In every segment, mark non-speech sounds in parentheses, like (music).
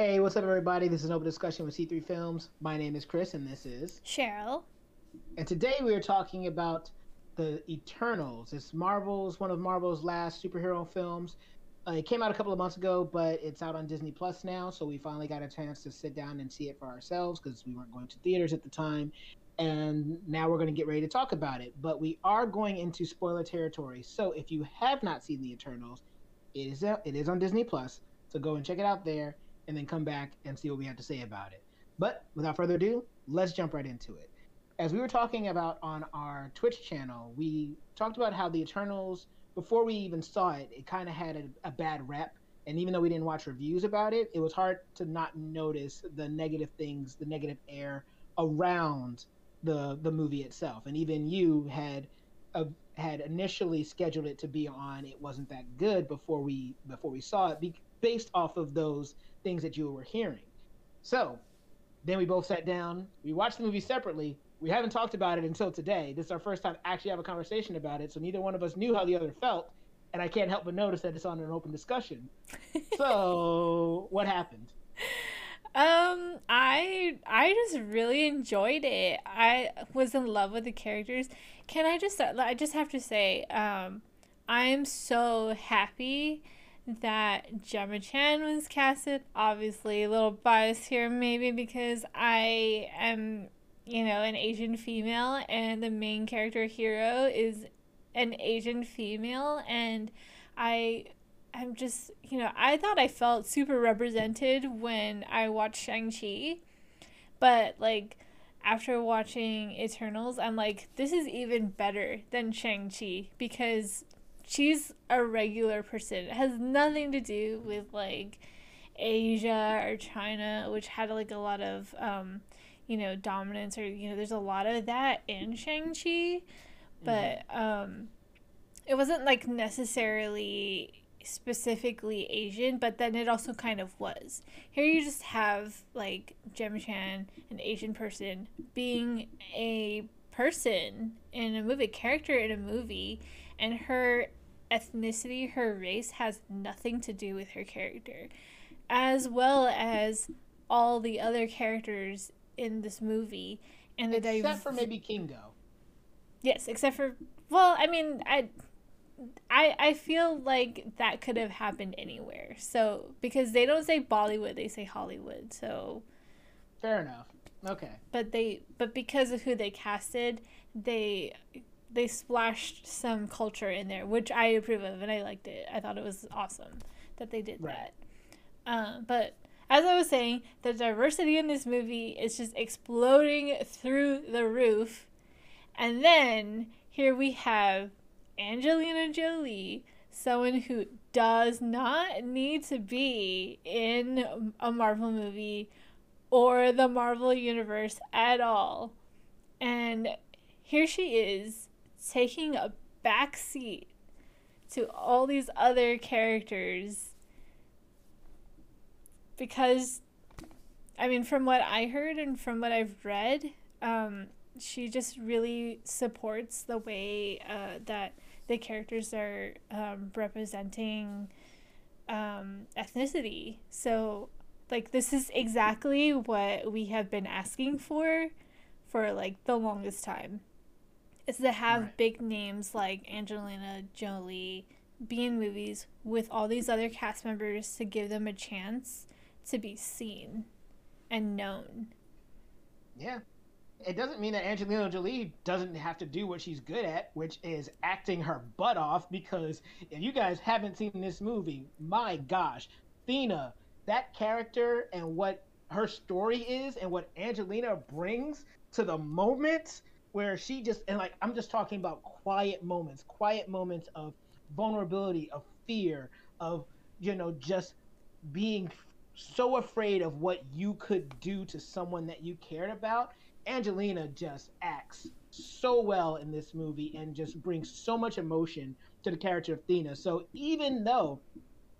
Hey, what's up, everybody? This is an open discussion with C3 Films. My name is Chris, and this is Cheryl. And today we are talking about the Eternals. It's Marvel's one of Marvel's last superhero films. Uh, it came out a couple of months ago, but it's out on Disney Plus now, so we finally got a chance to sit down and see it for ourselves because we weren't going to theaters at the time. And now we're going to get ready to talk about it. But we are going into spoiler territory. So if you have not seen the Eternals, it is it is on Disney Plus. So go and check it out there and then come back and see what we have to say about it. But without further ado, let's jump right into it. As we were talking about on our Twitch channel, we talked about how the Eternals, before we even saw it, it kind of had a, a bad rep. And even though we didn't watch reviews about it, it was hard to not notice the negative things, the negative air around the the movie itself. And even you had uh, had initially scheduled it to be on. It wasn't that good before we before we saw it, be, based off of those things that you were hearing. So then we both sat down. We watched the movie separately. We haven't talked about it until today. This is our first time actually have a conversation about it. So neither one of us knew how the other felt, and I can't help but notice that it's on an open discussion. (laughs) so what happened? Um, I I just really enjoyed it. I was in love with the characters. Can I just I just have to say, um, I am so happy that Gemma Chan was casted. Obviously, a little bias here, maybe because I am, you know, an Asian female, and the main character hero is an Asian female, and I. I'm just, you know, I thought I felt super represented when I watched Shang-Chi. But, like, after watching Eternals, I'm like, this is even better than Shang-Chi because she's a regular person. It has nothing to do with like Asia or China, which had like a lot of um, you know, dominance or you know, there's a lot of that in Shang-Chi, but mm-hmm. um it wasn't like necessarily specifically Asian, but then it also kind of was. Here you just have like Gemma Chan, an Asian person, being a person in a movie, character in a movie, and her ethnicity, her race has nothing to do with her character, as well as all the other characters in this movie and the except div- for maybe Kingo. Yes, except for well, I mean, I I I feel like that could have happened anywhere. So because they don't say Bollywood, they say Hollywood. So fair enough. Okay. But they but because of who they casted, they they splashed some culture in there, which I approve of, and I liked it. I thought it was awesome that they did right. that. Uh, but as I was saying, the diversity in this movie is just exploding through the roof. And then here we have Angelina Jolie, someone who does not need to be in a Marvel movie or the Marvel Universe at all. And here she is taking a back seat to all these other characters. Because I mean from what I heard and from what I've read um, she just really supports the way uh, that the characters are um, representing um, ethnicity. So like this is exactly what we have been asking for for like the longest time is to have right. big names like Angelina Jolie be in movies with all these other cast members to give them a chance to be seen and known. Yeah. It doesn't mean that Angelina Jolie doesn't have to do what she's good at, which is acting her butt off. Because if you guys haven't seen this movie, my gosh, Thena, that character and what her story is and what Angelina brings to the moment where she just and like I'm just talking about quiet moments, quiet moments of vulnerability, of fear, of you know just being so afraid of what you could do to someone that you cared about. Angelina just acts so well in this movie and just brings so much emotion to the character of Thena. So even though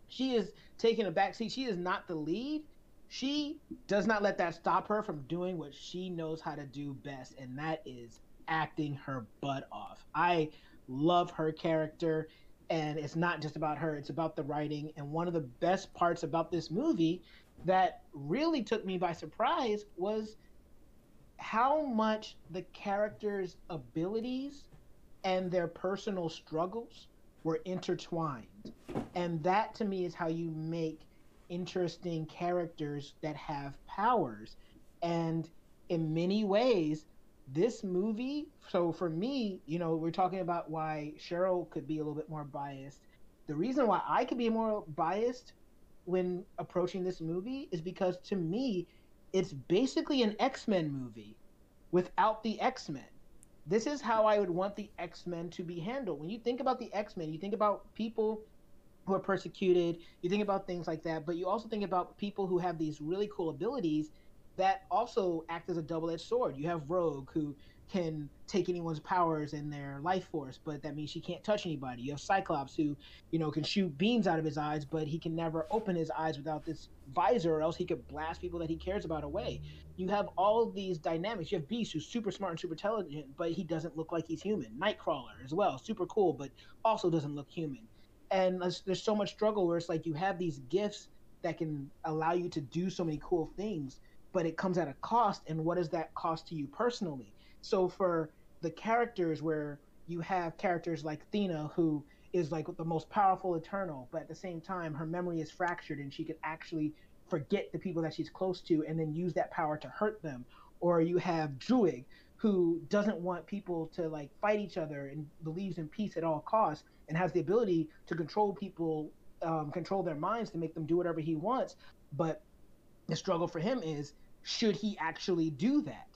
she is taking a backseat, she is not the lead she does not let that stop her from doing what she knows how to do best, and that is acting her butt off. I love her character, and it's not just about her, it's about the writing. And one of the best parts about this movie that really took me by surprise was how much the characters' abilities and their personal struggles were intertwined. And that to me is how you make interesting characters that have powers. And in many ways, this movie, so for me, you know, we're talking about why Cheryl could be a little bit more biased. The reason why I could be more biased when approaching this movie is because to me, it's basically an X Men movie without the X Men. This is how I would want the X Men to be handled. When you think about the X Men, you think about people who are persecuted, you think about things like that, but you also think about people who have these really cool abilities that also act as a double edged sword. You have Rogue, who can take anyone's powers and their life force, but that means she can't touch anybody. You have Cyclops who, you know, can shoot beams out of his eyes, but he can never open his eyes without this visor, or else he could blast people that he cares about away. You have all these dynamics. You have Beast who's super smart and super intelligent, but he doesn't look like he's human. Nightcrawler as well, super cool, but also doesn't look human. And there's, so much struggle where it's like you have these gifts that can allow you to do so many cool things, but it comes at a cost. And what does that cost to you personally? So for the characters where you have characters like Thena who is like the most powerful eternal, but at the same time her memory is fractured and she could actually forget the people that she's close to and then use that power to hurt them. Or you have Druig who doesn't want people to like fight each other and believes in peace at all costs and has the ability to control people, um, control their minds to make them do whatever he wants. But the struggle for him is should he actually do that?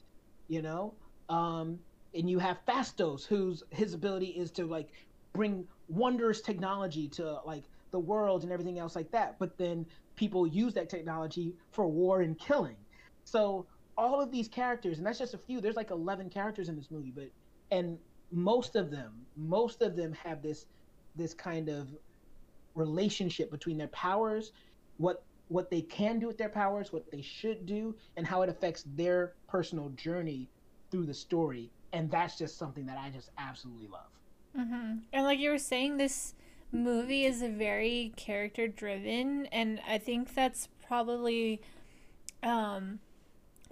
You know, um, and you have Phastos whose his ability is to like bring wondrous technology to like the world and everything else like that. But then people use that technology for war and killing. So all of these characters, and that's just a few. There's like 11 characters in this movie, but and most of them, most of them have this this kind of relationship between their powers, what what they can do with their powers, what they should do, and how it affects their personal journey through the story, and that's just something that I just absolutely love. Mm-hmm. And like you were saying, this movie is a very character driven, and I think that's probably um,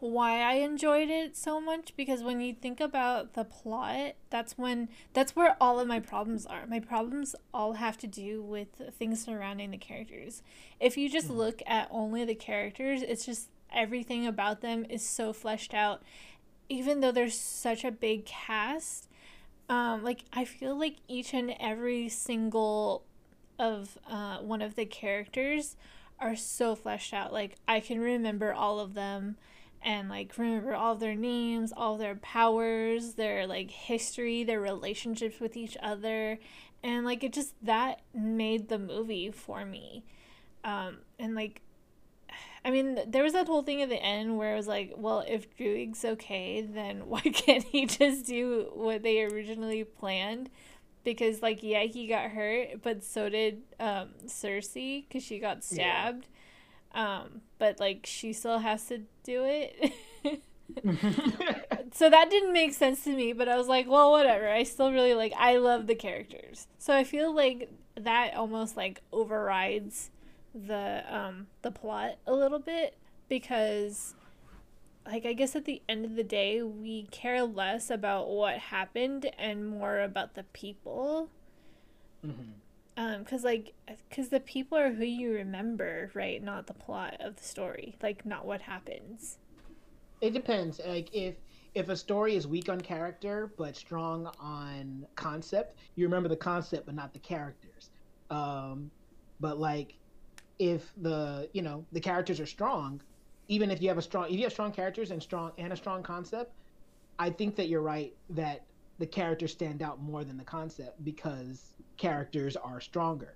why I enjoyed it so much because when you think about the plot, that's when that's where all of my problems are. My problems all have to do with things surrounding the characters. If you just mm-hmm. look at only the characters, it's just everything about them is so fleshed out even though there's such a big cast, um, like I feel like each and every single of uh, one of the characters are so fleshed out. Like I can remember all of them and like remember all their names, all their powers, their like history, their relationships with each other, and like it just that made the movie for me. Um, and like (sighs) I mean, there was that whole thing at the end where it was like, well, if Druig's okay, then (laughs) why can't he just do what they originally planned? Because, like, yeah, he got hurt, but so did um, Sersi because she got stabbed. Yeah. Um, but, like, she still has to do it. (laughs) so that didn't make sense to me, but I was like, well, whatever. I still really like, I love the characters. So I feel like that almost, like, overrides the um the plot a little bit because like I guess at the end of the day we care less about what happened and more about the people. Mm-hmm. Um, cause like, cause the people are who you remember, right? Not the plot of the story, like not what happens. It depends. Like if if a story is weak on character but strong on concept, you remember the concept but not the characters. Um, but like if the you know the characters are strong, even if you have a strong if you have strong characters and strong and a strong concept, I think that you're right that the characters stand out more than the concept because characters are stronger.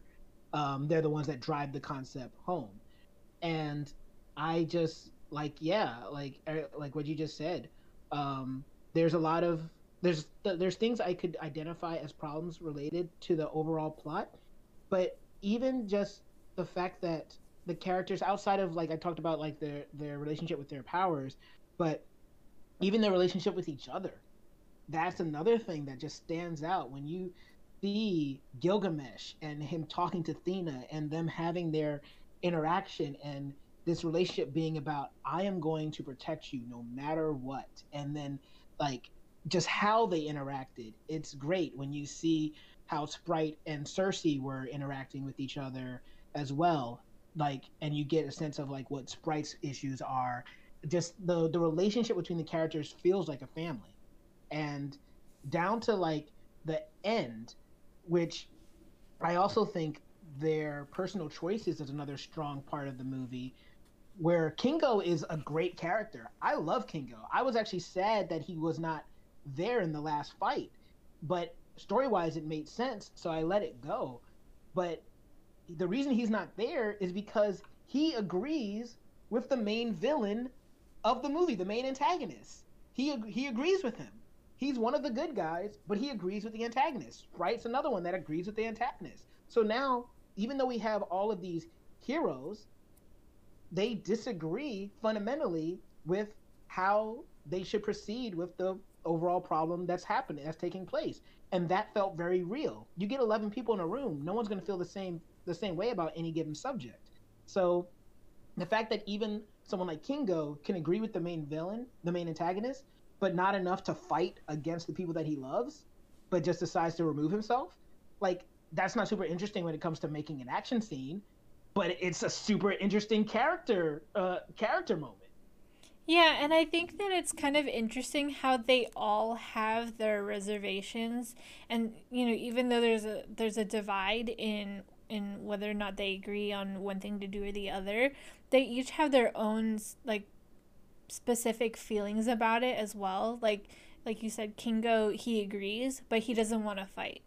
Um, they're the ones that drive the concept home, and I just like yeah like er, like what you just said. Um, there's a lot of there's there's things I could identify as problems related to the overall plot, but even just the fact that the characters outside of like I talked about like their their relationship with their powers, but even their relationship with each other. That's another thing that just stands out when you see Gilgamesh and him talking to Thena and them having their interaction and this relationship being about I am going to protect you no matter what, and then like just how they interacted. It's great when you see how Sprite and Sersi were interacting with each other as well. Like, and you get a sense of like what Sprite's issues are. Just the the relationship between the characters feels like a family, and down to like the end, which I also think their personal choices is another strong part of the movie where Kingo is a great character. I love Kingo. I was actually sad that he was not there in the last fight, but story wise, it made sense, so I let it go. But the reason he's not there is because he agrees with the main villain of the movie, the main antagonist. He he agrees with him. He's one of the good guys, but he agrees with the antagonist. Sprite's another one that agrees with the antagonist. So now, even though we have all of these heroes, they disagree fundamentally with how they should proceed with the overall problem that's happening, that's taking place. And that felt very real. You get 11 people in a room, no one's going to feel the same the same way about any given subject. So the fact that even someone like Kingo can agree with the main villain, the main antagonist, but not enough to fight against the people that he loves, but just decides to remove himself, like that's not super interesting when it comes to making an action scene, but it's a super interesting character uh, character moment. Yeah, and I think that it's kind of interesting how they all have their reservations and you know, even though there's a there's a divide in in whether or not they agree on one thing to do or the other, they each have their own like specific feelings about it as well. Like like you said Kingo he agrees, but he doesn't want to fight.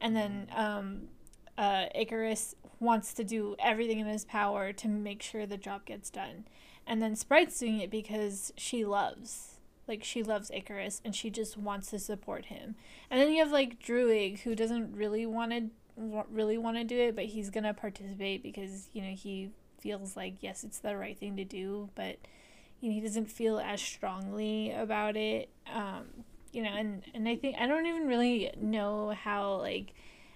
And then um uh Ikaris wants to do everything in his power to make sure the job gets done and then Sprite's doing it because she loves. Like she loves Ikaris and she just wants to support him. And then you have like Druig who doesn't really want to really want to do it, but he's going to participate because, you know, he feels like yes, it's the right thing to do, but you know, he doesn't feel as strongly about it. Um, you know, and and I think I don't even really know how like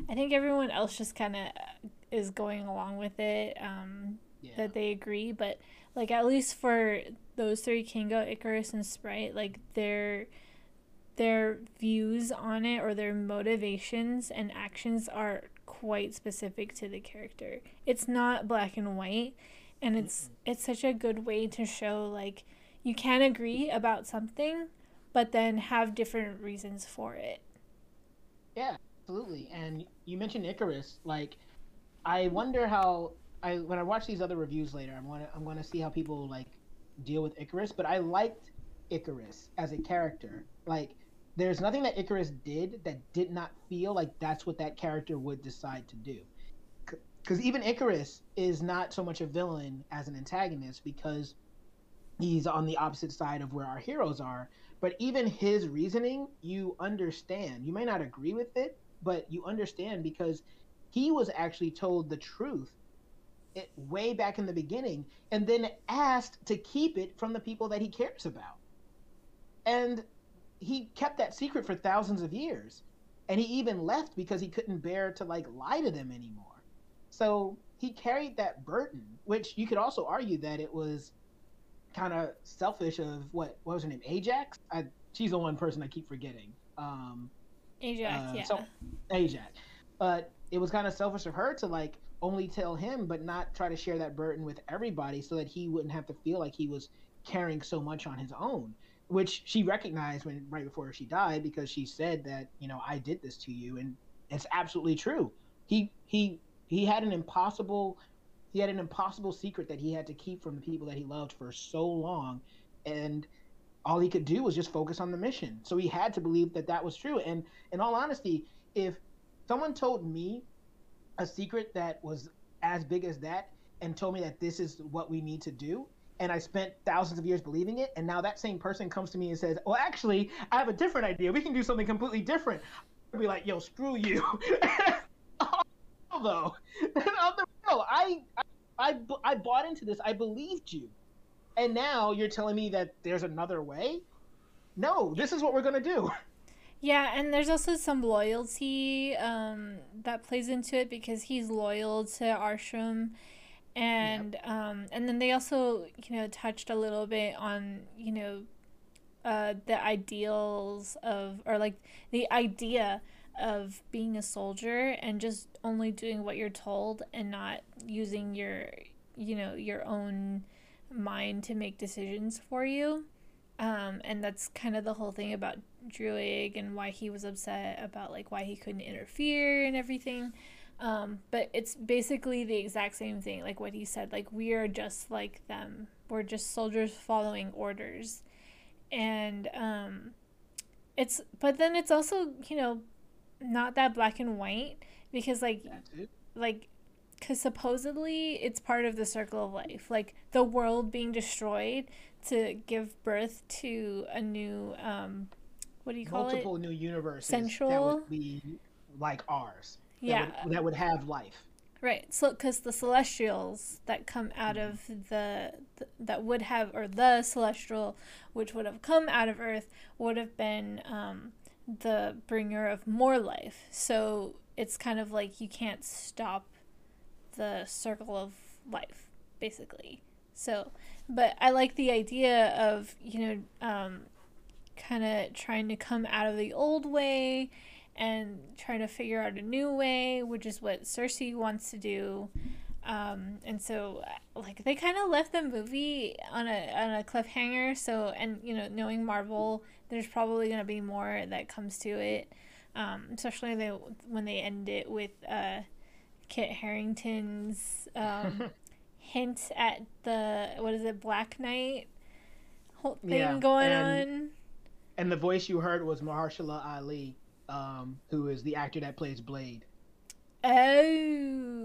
I think everyone else just kind of is going along with it. Um, yeah. that they agree, but like at least for those three Kingo, Ikaris, and Sprite, like their their views on it or their motivations and actions are quite specific to the character. It's not black and white and it's it's such a good way to show like you can agree about something but then have different reasons for it. Yeah, absolutely. And you mentioned Ikaris like I wonder how I when I watch these other reviews later, I'm gonna I'm gonna see how people like deal with Ikaris But I liked Ikaris as a character. Like, there's nothing that Ikaris did that did not feel like that's what that character would decide to do. Because even Ikaris is not so much a villain as an antagonist because he's on the opposite side of where our heroes are. But even his reasoning, you understand. You may not agree with it, but you understand because he was actually told the truth it way back in the beginning and then asked to keep it from the people that he cares about. And he kept that secret for thousands of years. And he even left because he couldn't bear to like lie to them anymore. So he carried that burden, which you could also argue that it was kind of selfish of what what was her name Ajak. I, she's the one person I keep forgetting. Um, Ajak, uh, yeah. So Ajak, but it was kind of selfish of her to like only tell him, but not try to share that burden with everybody so that he wouldn't have to feel like he was carrying so much on his own, which she recognized when right before she died because she said that, you know, I did this to you and it's absolutely true. He he he had an impossible he had an impossible secret that he had to keep from the people that he loved for so long and all he could do was just focus on the mission. So he had to believe that that was true. And in all honesty, if someone told me a secret that was as big as that and told me that this is what we need to do and I spent thousands of years believing it, and now that same person comes to me and says, "Well, actually, I have a different idea. We can do something completely different." I'd be like, "Yo, screw you." (laughs) Though, (laughs) no, I, I, I bought into this. I believed you, and now you're telling me that there's another way. No, this is what we're gonna do. Yeah, and there's also some loyalty um, that plays into it because he's loyal to Arishem, and yep. um, and then they also you know touched a little bit on you know uh, the ideals of or like the idea of being a soldier and just only doing what you're told and not using your you know your own mind to make decisions for you. Um, and that's kind of the whole thing about druig and why he was upset about like why he couldn't interfere and everything. Um, but it's basically the exact same thing like what he said like we are just like them. We're just soldiers following orders. And um, it's but then it's also you know not that black and white because like like because supposedly it's part of the circle of life like the world being destroyed to give birth to a new um what do you call multiple it? Multiple new universes central that would be like ours that yeah. would, that would have life. Right so because the celestials that come out mm-hmm. of the, the that would have or the celestial which would have come out of earth would have been um the bringer of more life. So it's kind of like you can't stop the circle of life, basically. So, but I like the idea of, you know, um, kind of trying to come out of the old way and trying to figure out a new way, which is what Sersi wants to do. Um, and so, like, they kind of left the movie on a on a cliffhanger. So, and you know, knowing Marvel there's probably going to be more that comes to it, um, especially they, when they end it with uh, Kit Harington's um, (laughs) hint at the what is it Black Knight whole thing yeah, going and, on. And the voice you heard was Mahershala Ali, um, who is the actor that plays Blade. Oh.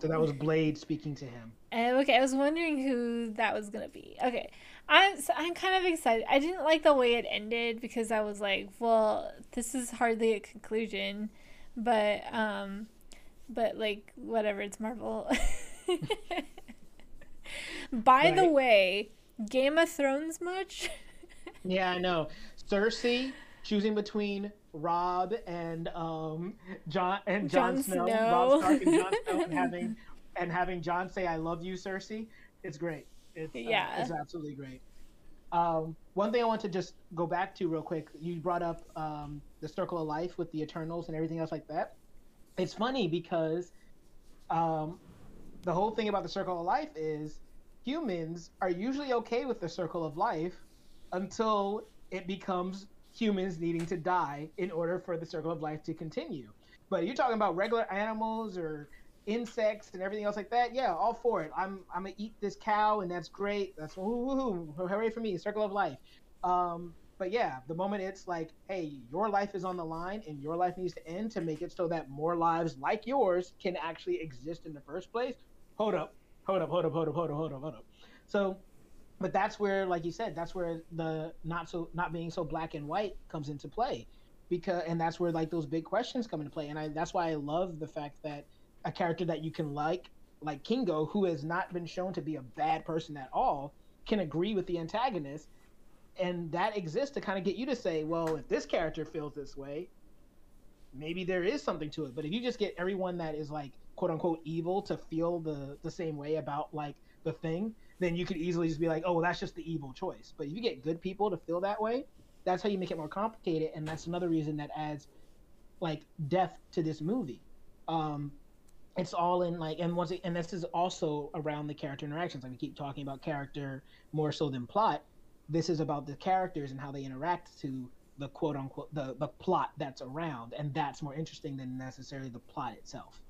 So that was Blade speaking to him. Okay, I was wondering who that was gonna be. Okay, I'm so I'm kind of excited. I didn't like the way it ended because I was like, well, this is hardly a conclusion, but um, but like whatever, it's Marvel. (laughs) By right. the way, Game of Thrones much? yeah, I know. Sersi choosing between Robb and um Jon and Jon, Jon Snow, Snow. Robb Stark and Jon Snow, and (laughs) having and having Jon say "I love you, Sersi." It's great. It's, uh, yeah, uh, it's absolutely great. Um, one thing I want to just go back to real quick. You brought up um, the circle of life with the Eternals and everything else like that. It's funny because um, the whole thing about the circle of life is humans are usually okay with the circle of life until it becomes humans needing to die in order for the circle of life to continue. But you're talking about regular animals or insects and everything else like that, yeah, all for it. I'm I'm gonna eat this cow and that's great. That's woohoo, hooray for me, circle of life. Um, but yeah, the moment it's like, hey, your life is on the line and your life needs to end to make it so that more lives like yours can actually exist in the first place. Hold up, hold up, hold up, hold up, hold up, hold up, hold up. So, but that's where, like you said, that's where the not so not being so black and white comes into play, because and that's where like those big questions come into play, and I that's why I love the fact that a character that you can like, like Kingo, who has not been shown to be a bad person at all, can agree with the antagonist. And that exists to kind of get you to say, well, if this character feels this way, maybe there is something to it. But if you just get everyone that is like quote unquote evil to feel the the same way about like the thing, then you could easily just be like, oh, well, that's just the evil choice. But if you get good people to feel that way, that's how you make it more complicated, and that's another reason that adds like depth to this movie. Um, it's all in like and once it, and this is also around the character interactions like we keep talking about character more so than plot this is about the characters and how they interact to the quote unquote the, the plot that's around and that's more interesting than necessarily the plot itself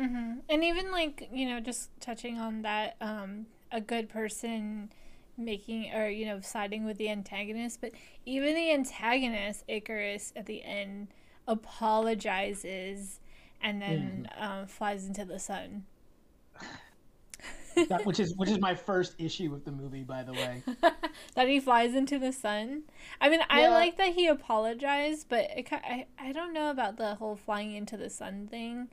mm-hmm. and even like you know just touching on that um a good person making or you know siding with the antagonist but even the antagonist Ikaris at the end apologizes and then mm. um, flies into the sun. (laughs) that, which is which is my (laughs) first issue with the movie, by the way. (laughs) that he flies into the sun. I mean, yeah. I like that he apologized, but it, I I don't know about the whole flying into the sun thing,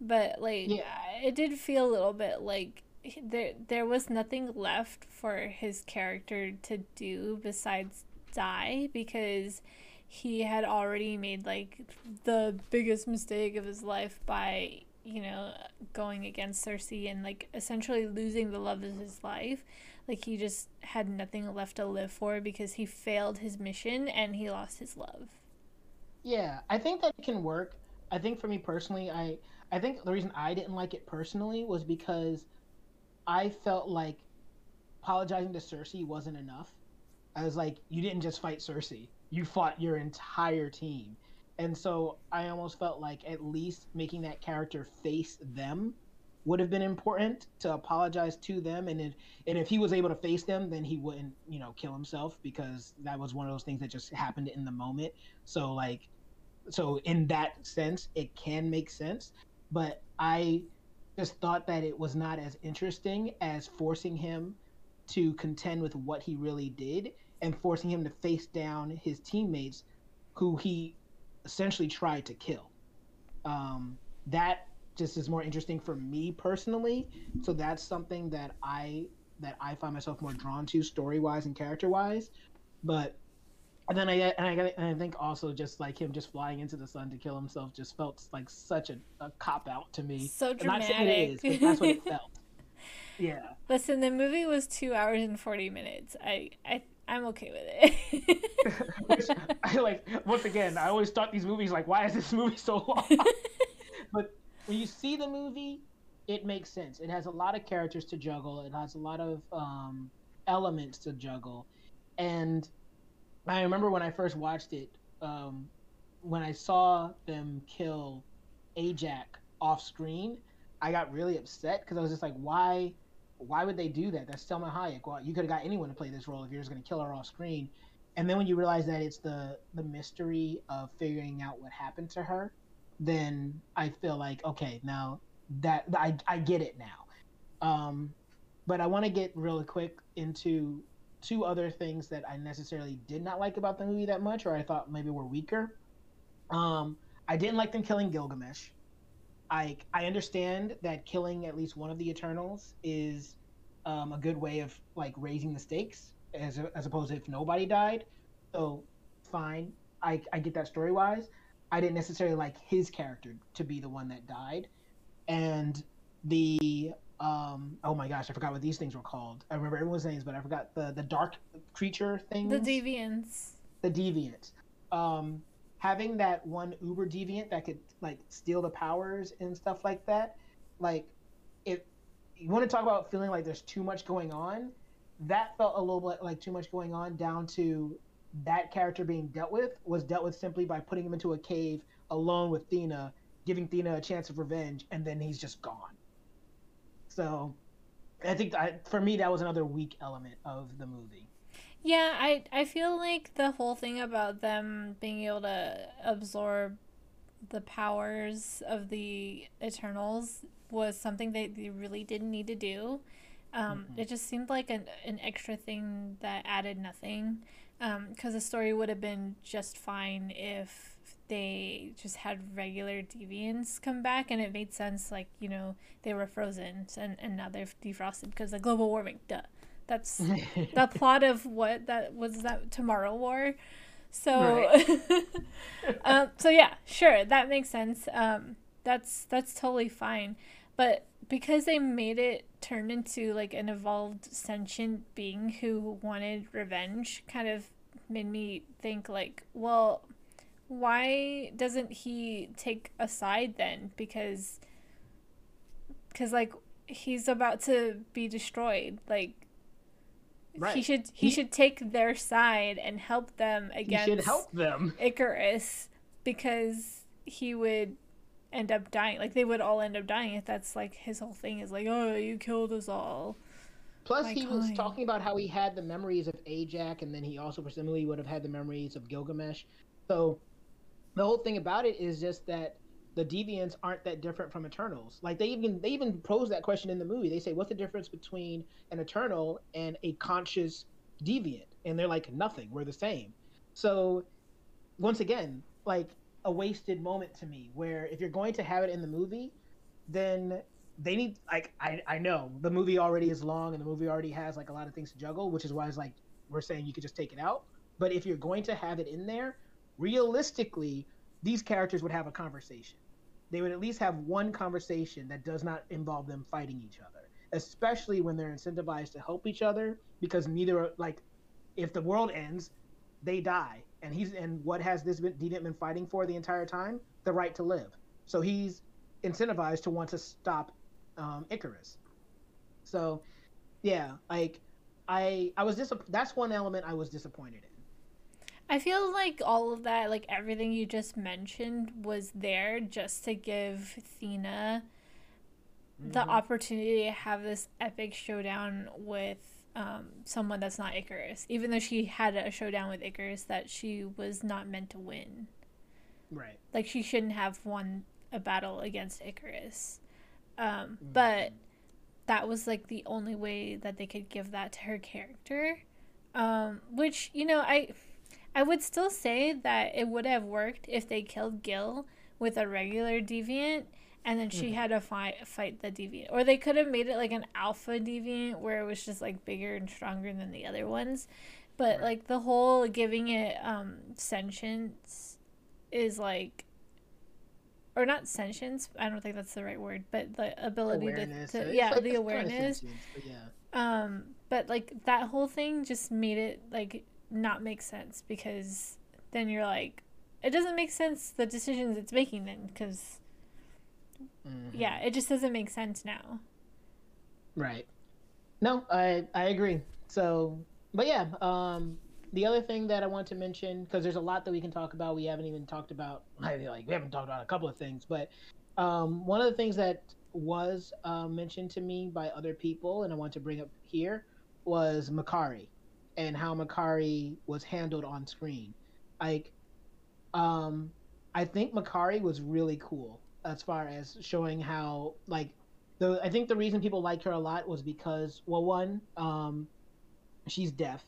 but like yeah. it did feel a little bit like there there was nothing left for his character to do besides die because he had already made like the biggest mistake of his life by you know, going against Sersi and like essentially losing the love of his life. Like he just had nothing left to live for because he failed his mission and he lost his love. Yeah, I think that can work. I think for me personally, I I think the reason I didn't like it personally was because I felt like apologizing to Sersi wasn't enough. I was like, you didn't just fight Sersi; you fought your entire team, and so I almost felt like at least making that character face them would have been important to apologize to them. And if and if he was able to face them then he wouldn't you know kill himself because that was one of those things that just happened in the moment. So like so in that sense it can make sense. But i just thought that it was not as interesting as forcing him to contend with what he really did and forcing him to face down his teammates who he essentially tried to kill um, that just is more interesting for me personally. So that's something that I that I find myself more drawn to story wise and character wise. But and then I and I and I think also just like him just flying into the sun to kill himself just felt like such a, a cop out to me. So dramatic. I'm not saying it is, that's what it (laughs) felt. Yeah. Listen, the movie was two hours and forty minutes. I I I'm okay with it. Which (laughs) I like once again, I always thought these movies like, why is this movie so long? (laughs) but when you see the movie, it makes sense. It has a lot of characters to juggle. It has a lot of um, elements to juggle, and I remember when I first watched it, um, when I saw them kill Ajak off screen, I got really upset because I was just like, why? Why would they do that? That's Salma Hayek. Well, you could have got anyone to play this role if you're just going to kill her off screen. And then when you realize that it's the the mystery of figuring out what happened to her, then I feel like okay, now that I I get it now. Um, but I want to get really quick into two other things that I necessarily did not like about the movie that much, or I thought maybe were weaker. Um, I didn't like them killing Gilgamesh. I I understand that killing at least one of the Eternals is um, a good way of like raising the stakes, as as opposed to if nobody died. So fine, I I get that story wise. I didn't necessarily like his character to be the one that died, and the um oh my gosh I forgot what these things were called. I remember everyone's names, but I forgot the the dark creature things. The deviants. The deviant. Um, having that one uber deviant that could like steal the powers and stuff like that, like if you want to talk about feeling like there's too much going on, that felt a little bit like too much going on down to that character being dealt with was dealt with simply by putting him into a cave alone with Thena, giving Thena a chance of revenge, and then he's just gone. So, I think I, for me that was another weak element of the movie. Yeah, I I feel like the whole thing about them being able to absorb the powers of the Eternals was something that they really didn't need to do. Um, mm-hmm. It just seemed like an, an extra thing that added nothing because um, the story would have been just fine if they just had regular deviants come back and it made sense like you know they were frozen and, and now they're defrosted because of global warming. Duh. That's the (laughs) plot of what that was that tomorrow war. So right. (laughs) um, so yeah sure that makes sense. Um, that's that's totally fine. But because they made it turn into like an evolved sentient being who wanted revenge kind of made me think like well why doesn't he take a side then because because like he's about to be destroyed like right. he should he, he, should take their side and help them against he should help them Ikaris because he would end up dying. Like they would all end up dying if that's like his whole thing is like, oh, you killed us all. Plus, he was talking about how he had the memories of Ajak, and then he also presumably would have had the memories of Gilgamesh. So, the whole thing about it is just that the deviants aren't that different from Eternals. Like they even they even pose that question in the movie. They say, "What's the difference between an Eternal and a conscious deviant?" And they're like, "Nothing. We're the same." So, once again, like a wasted moment to me where if you're going to have it in the movie then they need like I, I know the movie already is long and the movie already has like a lot of things to juggle which is why it's like we're saying you could just take it out but if you're going to have it in there realistically these characters would have a conversation they would at least have one conversation that does not involve them fighting each other, especially when they're incentivized to help each other because neither like if the world ends, they die. And he's and what has this been Deviant been fighting for the entire time? The right to live. So he's incentivized to want to stop um, Ikaris. So yeah, like I I was dis- that's one element I was disappointed in. I feel like all of that, like everything you just mentioned, was there just to give Thena the mm-hmm. opportunity to have this epic showdown with um, someone that's not Ikaris, even though she had a showdown with Ikaris that she was not meant to win. Right. Like she shouldn't have won a battle against Ikaris. Um, mm-hmm. But that was like the only way that they could give that to her character. Um, which you know, I I would still say that it would have worked if they killed Gil with a regular deviant and then she mm. had to fight fight the deviant. Or they could have made it like an alpha deviant where it was just like bigger and stronger than the other ones. But right. like the whole giving it um sentience is like or not sentience i don't think that's the right word but the ability awareness, to, to yeah like the awareness. kind of but yeah. Um but like that whole thing just made it like not make sense because then you're like it doesn't make sense the decisions it's making then because mm-hmm. yeah it just doesn't make sense now right no i i agree so but yeah um the other thing that I want to mention, because there's a lot that we can talk about, we haven't even talked about. (laughs) Like we haven't talked about a couple of things, but um, one of the things that was uh, mentioned to me by other people, and I want to bring up here, was Makkari, and how Makkari was handled on screen. Like, um, I think Makkari was really cool as far as showing how like the I think the reason people like her a lot was because well one um she's deaf.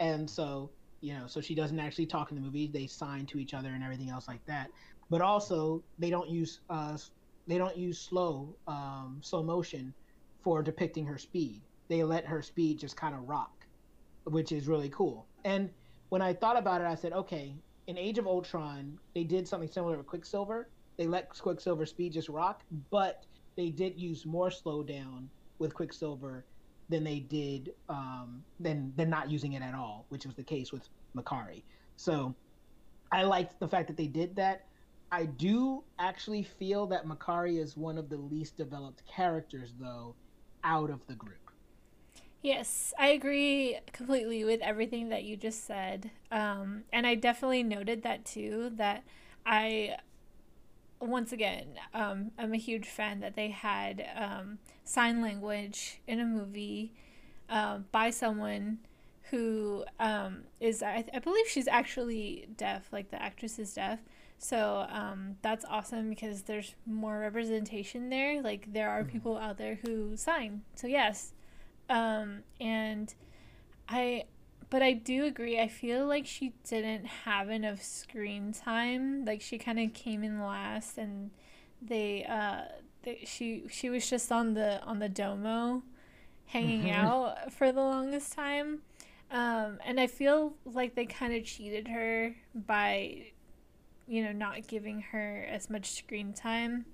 And so you know so she doesn't actually talk in the movie. They sign to each other and everything else like that. But also they don't use uh they don't use slow um slow motion for depicting her speed. They let her speed just kind of rock which is really cool and when i thought about it i said okay in age of ultron they did something similar with quicksilver they let quicksilver speed just rock but they did use more slowdown with quicksilver than they did um, than than not using it at all, which was the case with Makkari. So I liked the fact that they did that. I do actually feel that Makkari is one of the least developed characters, though, out of the group. Yes, I agree completely with everything that you just said. Um, and I definitely noted that too, that I once again, um, I'm a huge fan that they had um, sign language in a movie uh, by someone who um, is, I, I, believe she's actually deaf, like the actress is deaf. So um, that's awesome because there's more representation there. Like there are mm-hmm. people out there who sign. So yes, um, and I but I do agree. I feel like she didn't have enough screen time. Like she kind of came in last, and they, uh, they, she she was just on the on the domo, hanging mm-hmm. out for the longest time. Um, and I feel like they kind of cheated her by, you know, not giving her as much screen time.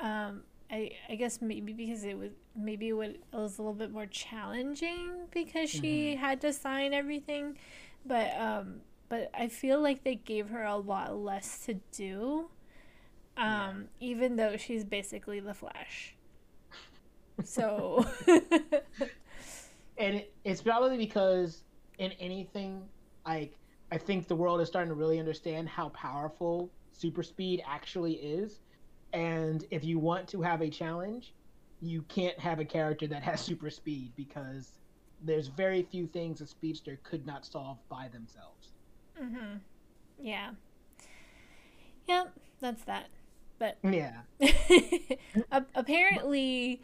Um, I I guess maybe because it was maybe it, was a little bit more challenging because she mm-hmm. had to sign everything, but um but I feel like they gave her a lot less to do. Um, yeah. even though she's basically the Flash. So (laughs) and it, it's probably because in anything like I think the world is starting to really understand how powerful super speed actually is and if you want to have a challenge, you can't have a character that has (laughs) super speed because there's very few things a speedster could not solve by themselves. Mhm. Yeah. Yep, that's that. But yeah. (laughs) apparently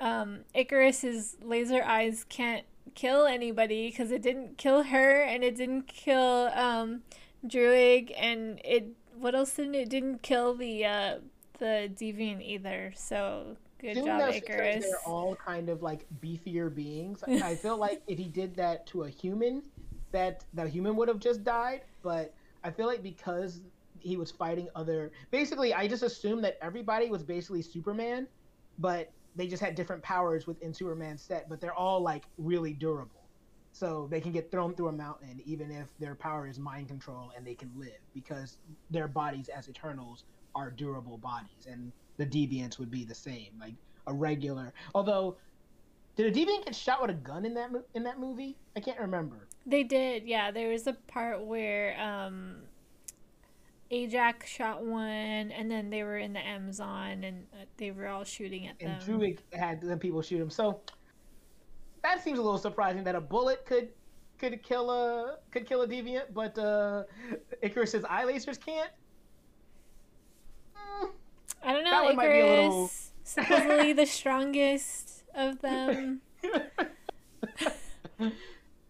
um Ikaris's laser eyes can't kill anybody because it didn't kill her and it didn't kill um Druig and it what else didn't it didn't kill the uh the deviant either. So good job, Ikaris. They're all kind of like beefier beings. I feel like if he did that to a human, that the human would have just died. But I feel like because he was fighting other. Basically, I just assumed that everybody was basically Superman, but they just had different powers within Superman's set. But they're all like really durable, so they can get thrown through a mountain even if their power is mind control and they can live because their bodies as Eternals are durable bodies, and the Deviants would be the same, like a regular. Although, did a Deviant get shot with a gun in that in that movie? I can't remember. They did, yeah. There was a part where um, Ajax shot one, and then they were in the Amazon, and uh, they were all shooting at them. and them. Druig had them people shoot him. So that seems a little surprising that a bullet could could kill a could kill a deviant, but uh, Ikaris's eye lasers can't. I don't That know. one be a Ikaris, little- supposedly the strongest of them. (laughs)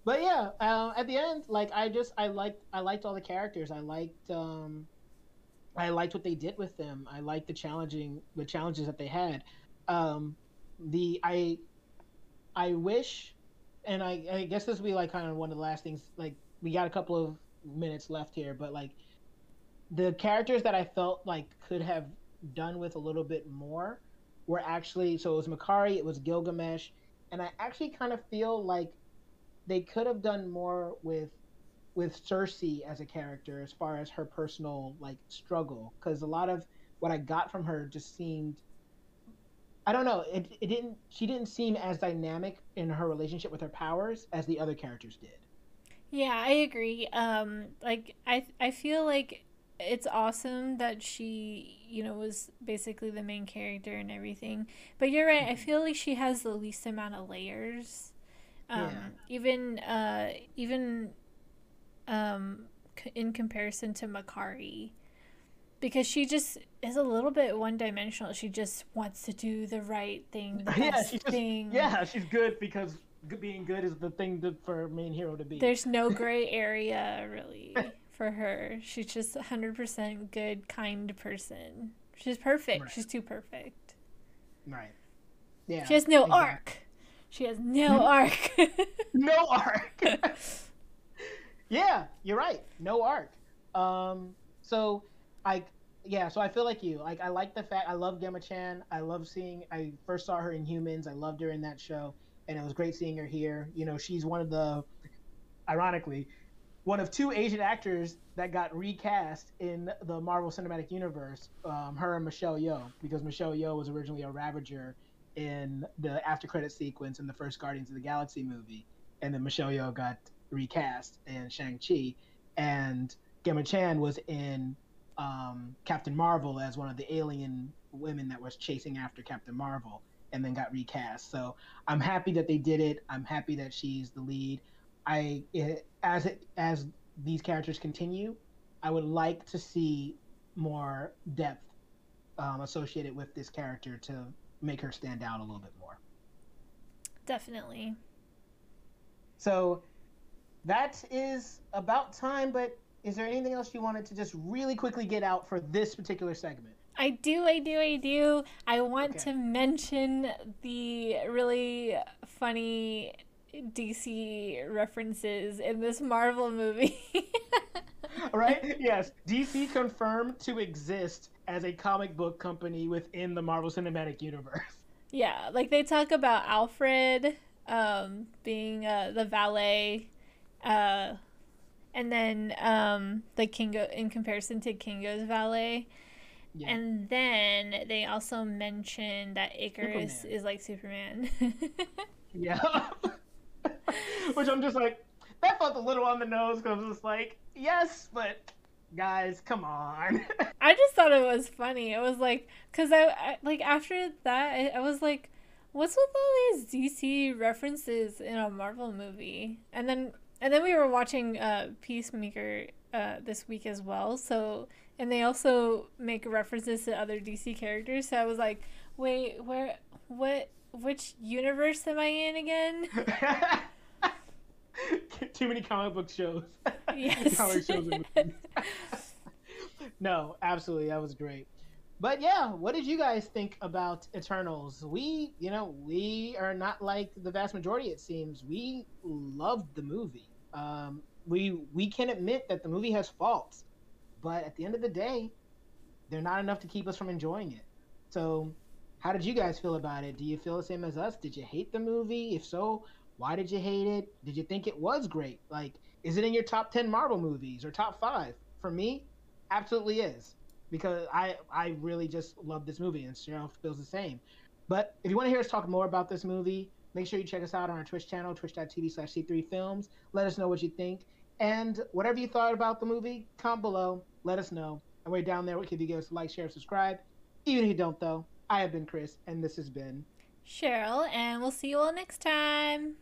but yeah, uh, at the end, like I just I liked I liked all the characters. I liked um, I liked what they did with them. I liked the challenging the challenges that they had. Um, the I I wish, and I I guess this will be like kind of one of the last things. Like we got a couple of minutes left here, but like the characters that I felt like could have done with a little bit more were actually so it was Makkari, it was Gilgamesh, and I actually kind of feel like they could have done more with with Sersi as a character as far as her personal like struggle because a lot of what I got from her just seemed I don't know it, it didn't she didn't seem as dynamic in her relationship with her powers as the other characters did. Yeah, I agree. Um, like I, I feel like it's awesome that she, you know, was basically the main character and everything. But you're right. I feel like she has the least amount of layers. Um, Yeah. even, uh, even, um, c- in comparison to Makkari, because she just is a little bit one dimensional. She just wants to do the right thing, the (laughs) yeah, best just thing. yeah she's good because being good is the thing to, for a main hero to be. There's no gray area really (laughs) for her. She's just a 100% good, kind person. She's perfect. Right. She's too perfect. right. Yeah. She has no exactly. arc. She has no arc. (laughs) no arc. (laughs) yeah, you're right. No arc. Um, so I, yeah, so I feel like you. Like I like the fact I love Gemma Chan. I love seeing. I first saw her in Humans. I loved her in that show, and it was great seeing her here. You know, she's one of the, ironically, one of two Asian actors that got recast in the Marvel Cinematic Universe. Um, her and Michelle Yeoh, because Michelle Yeoh was originally a Ravager in the after credit sequence in the first Guardians of the Galaxy movie, and then Michelle Yeoh got recast in Shang Chi, and Gemma Chan was in um, Captain Marvel as one of the alien women that was chasing after Captain Marvel, and then got recast. So I'm happy that they did it. I'm happy that she's the lead. I it, as it as these characters continue, I would like to see more depth um, associated with this character to make her stand out a little bit more. Definitely. So that is about time, but is there anything else you wanted to just really quickly get out for this particular segment? I do, I do, I do. I want Okay. to mention the really funny DC references in this Marvel movie. (laughs) right? Yes. DC confirmed to exist as a comic book company within the Marvel Cinematic Universe. Yeah, like they talk about Alfred um, being uh, the valet, uh, and then um, the Kingo in comparison to Kingo's valet. Yeah. And then they also mention that Ikaris Superman. is like Superman. (laughs) Yeah. (laughs) (laughs) Which I'm just like, that felt a little on the nose because I was just like, yes, but guys, come on. (laughs) I just thought it was funny. It was like, cause I, I like after that, I, I was like, what's with all these DC references in a Marvel movie? And then and then we were watching uh, Peacemaker uh, this week as well. So and they also make references to other DC characters. So I was like, wait, where, what, which universe am I in again? (laughs) (laughs) Too many comic book shows. (laughs) Yes. comic shows (laughs) no, absolutely, that was great. But yeah, what did you guys think about Eternals? We, you know, we are not like the vast majority. It seems we loved the movie. Um, we we can admit that the movie has faults, but at the end of the day, they're not enough to keep us from enjoying it. So, how did you guys feel about it? Do you feel the same as us? Did you hate the movie? If so, why did you hate it? Did you think it was great? Like, is it in your top 10 Marvel movies or top 5? For me, absolutely is because I I really just love this movie and Cheryl feels the same. But if you want to hear us talk more about this movie, make sure you check us out on our Twitch channel, twitch.tv slash C3Films. Let us know what you think. And whatever you thought about the movie, comment below. Let us know. And we're down there. If you give us a like, share, subscribe. Even if you don't, though, I have been Chris, and this has been Cheryl, and we'll see you all next time.